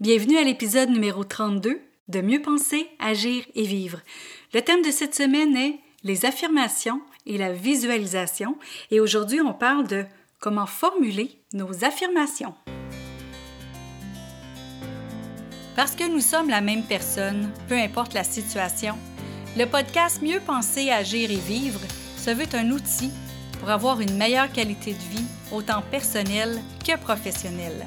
Bienvenue à l'épisode numéro 32 de Mieux penser, agir et vivre. Le thème de cette semaine est les affirmations et la visualisation et aujourd'hui on parle de comment formuler nos affirmations. Parce que nous sommes la même personne, peu importe la situation, le podcast Mieux penser, agir et vivre se veut un outil pour avoir une meilleure qualité de vie, autant personnelle que professionnelle.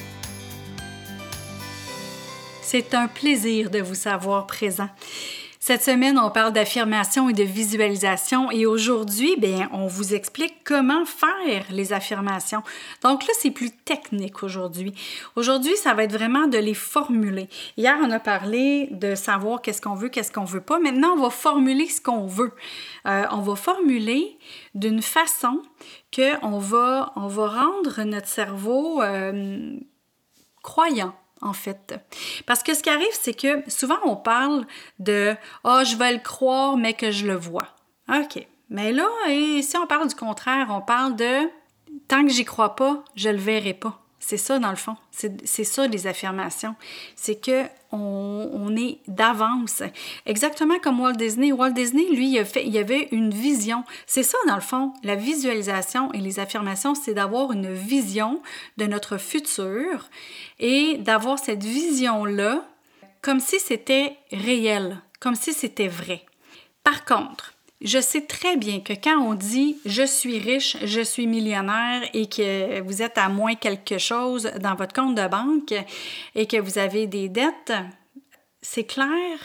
C'est un plaisir de vous savoir présent. Cette semaine, on parle d'affirmation et de visualisation et aujourd'hui, bien, on vous explique comment faire les affirmations. Donc là, c'est plus technique aujourd'hui. Aujourd'hui, ça va être vraiment de les formuler. Hier, on a parlé de savoir qu'est-ce qu'on veut, qu'est-ce qu'on veut pas. Maintenant, on va formuler ce qu'on veut. Euh, on va formuler d'une façon que on va, on va rendre notre cerveau euh, croyant en fait. Parce que ce qui arrive, c'est que souvent on parle de Ah, je vais le croire, mais que je le vois. OK. Mais là, et si on parle du contraire, on parle de Tant que j'y crois pas, je le verrai pas. C'est ça, dans le fond. C'est ça, les affirmations. C'est que on, est d'avance. Exactement comme Walt Disney. Walt Disney, lui, il, fait, il avait une vision. C'est ça, dans le fond. La visualisation et les affirmations, c'est d'avoir une vision de notre futur et d'avoir cette vision-là comme si c'était réel, comme si c'était vrai. Par contre, je sais très bien que quand on dit je suis riche, je suis millionnaire et que vous êtes à moins quelque chose dans votre compte de banque et que vous avez des dettes, c'est clair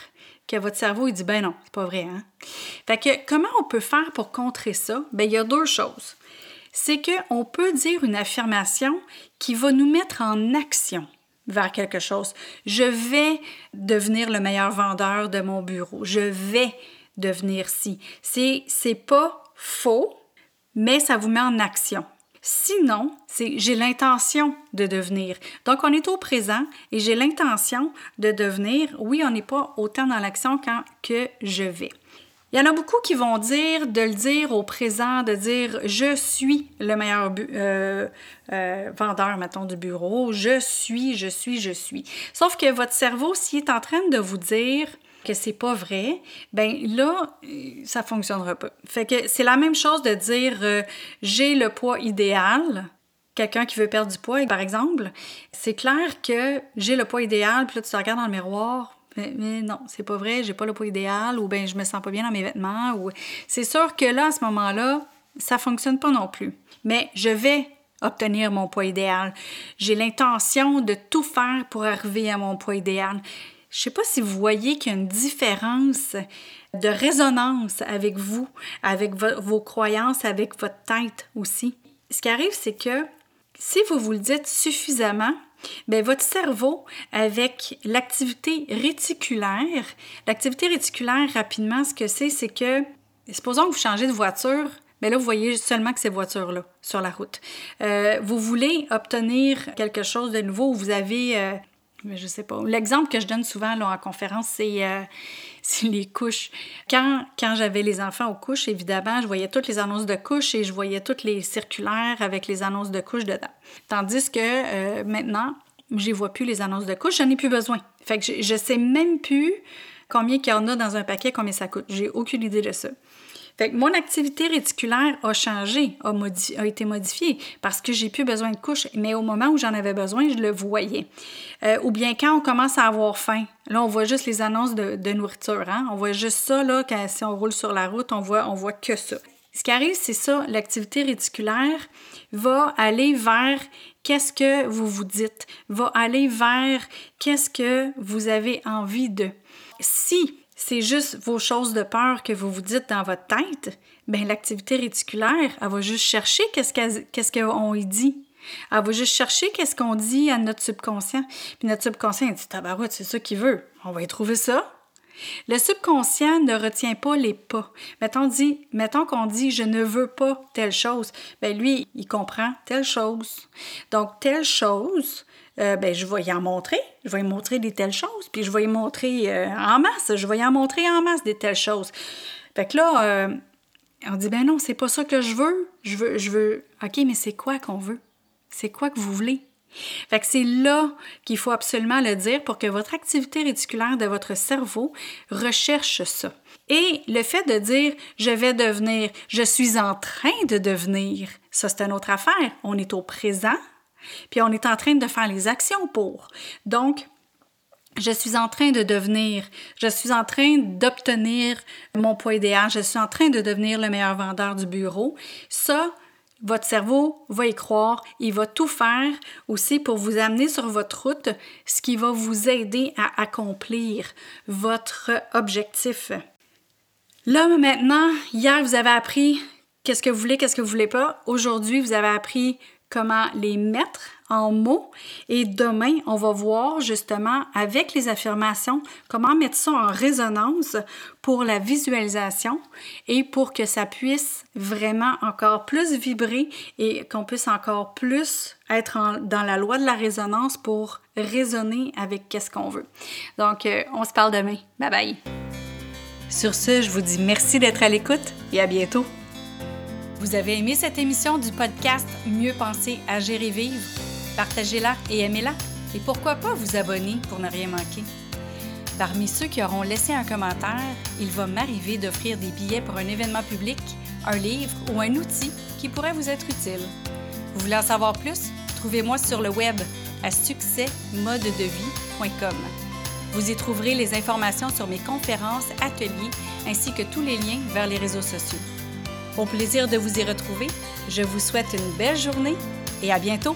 que votre cerveau il dit ben non, c'est pas vrai hein. Fait que comment on peut faire pour contrer ça? Ben il y a deux choses. C'est que on peut dire une affirmation qui va nous mettre en action vers quelque chose. Je vais devenir le meilleur vendeur de mon bureau. Je vais devenir si. C'est, c'est pas faux, mais ça vous met en action. Sinon, c'est j'ai l'intention de devenir. Donc, on est au présent et j'ai l'intention de devenir. Oui, on n'est pas autant dans l'action quand que je vais. Il y en a beaucoup qui vont dire de le dire au présent, de dire je suis le meilleur euh, euh, vendeur, mettons, du bureau, je suis, je suis, je suis. Sauf que votre cerveau, s'il est en train de vous dire que c'est pas vrai, ben là, ça fonctionnera pas. Fait que c'est la même chose de dire euh, j'ai le poids idéal. Quelqu'un qui veut perdre du poids, par exemple, c'est clair que j'ai le poids idéal, puis là, tu te regardes dans le miroir, mais, mais non, c'est pas vrai, j'ai pas le poids idéal, ou ben je me sens pas bien dans mes vêtements, ou c'est sûr que là, à ce moment-là, ça fonctionne pas non plus. Mais je vais obtenir mon poids idéal. J'ai l'intention de tout faire pour arriver à mon poids idéal. Je ne sais pas si vous voyez qu'il y a une différence de résonance avec vous, avec vos croyances, avec votre tête aussi. Ce qui arrive, c'est que si vous vous le dites suffisamment, bien, votre cerveau, avec l'activité réticulaire, l'activité réticulaire, rapidement, ce que c'est, c'est que, supposons que vous changez de voiture, mais là, vous voyez seulement que ces voitures-là sur la route. Euh, vous voulez obtenir quelque chose de nouveau, vous avez euh, mais je sais pas. L'exemple que je donne souvent en conférence, c'est euh, les couches. Quand, quand j'avais les enfants aux couches, évidemment, je voyais toutes les annonces de couches et je voyais toutes les circulaires avec les annonces de couches dedans. Tandis que euh, maintenant, je vois plus les annonces de couches, j'en ai plus besoin. Fait que je, je sais même plus combien il y en a dans un paquet, combien ça coûte. J'ai aucune idée de ça. Fait que mon activité réticulaire a changé, a, été modifiée parce que j'ai plus besoin de couches, mais au moment où j'en avais besoin, je le voyais. Euh, ou bien quand on commence à avoir faim, là, on voit juste les annonces de, nourriture. Hein? On voit juste ça, là, quand, si on roule sur la route, on voit, on voit que ça. Ce qui arrive, c'est ça, l'activité réticulaire va aller vers qu'est-ce que vous vous dites, va aller vers qu'est-ce que vous avez envie de. Si c'est juste vos choses de peur que vous vous dites dans votre tête, ben l'activité réticulaire, elle va juste chercher qu'est-ce qu'on y dit. Elle va juste chercher qu'est-ce qu'on dit à notre subconscient. Puis notre subconscient, il dit Tabarouette, c'est ça qu'il veut. On va y trouver ça. Le subconscient ne retient pas les pas. Mettons, dit, mettons qu'on dit je ne veux pas telle chose. Ben lui, il comprend telle chose. Donc, telle chose, euh, ben, je vais y en montrer. Je vais y montrer des telles choses. Puis je vais y montrer euh, en masse. Je vais y en montrer en masse des telles choses. Fait que là, euh, on dit ben non, c'est pas ça que je veux. Je veux, je veux. OK, mais c'est quoi qu'on veut? C'est quoi que vous voulez? Fait que c'est là qu'il faut absolument le dire pour que votre activité réticulaire de votre cerveau recherche ça. Et le fait de dire je vais devenir, je suis en train de devenir, ça c'est une autre affaire. On est au présent, puis on est en train de faire les actions pour. Donc, je suis en train de devenir, je suis en train d'obtenir mon poids idéal, je suis en train de devenir le meilleur vendeur du bureau. Ça, votre cerveau va y croire, il va tout faire aussi pour vous amener sur votre route, ce qui va vous aider à accomplir votre objectif. Là, maintenant, hier, vous avez appris qu'est-ce que vous voulez, qu'est-ce que vous voulez pas. Aujourd'hui, vous avez appris comment les mettre en mots. Et demain, on va voir justement avec les affirmations comment mettre ça en résonance pour la visualisation et pour que ça puisse vraiment encore plus vibrer et qu'on puisse encore plus être dans la loi de la résonance pour résonner avec qu'est-ce qu'on veut. Donc, euh, on se parle demain. Bye bye. Sur ce, je vous dis merci d'être à l'écoute et à bientôt. Vous avez aimé cette émission du podcast Mieux penser, agir et vivre? Partagez-la et aimez-la. Et pourquoi pas vous abonner pour ne rien manquer? Parmi ceux qui auront laissé un commentaire, il va m'arriver d'offrir des billets pour un événement public, un livre ou un outil qui pourrait vous être utile. Vous voulez en savoir plus? Trouvez-moi sur le web à succèsmodedevie.com. Vous y trouverez les informations sur mes conférences, ateliers ainsi que tous les liens vers les réseaux sociaux. Au plaisir de vous y retrouver, je vous souhaite une belle journée et à bientôt!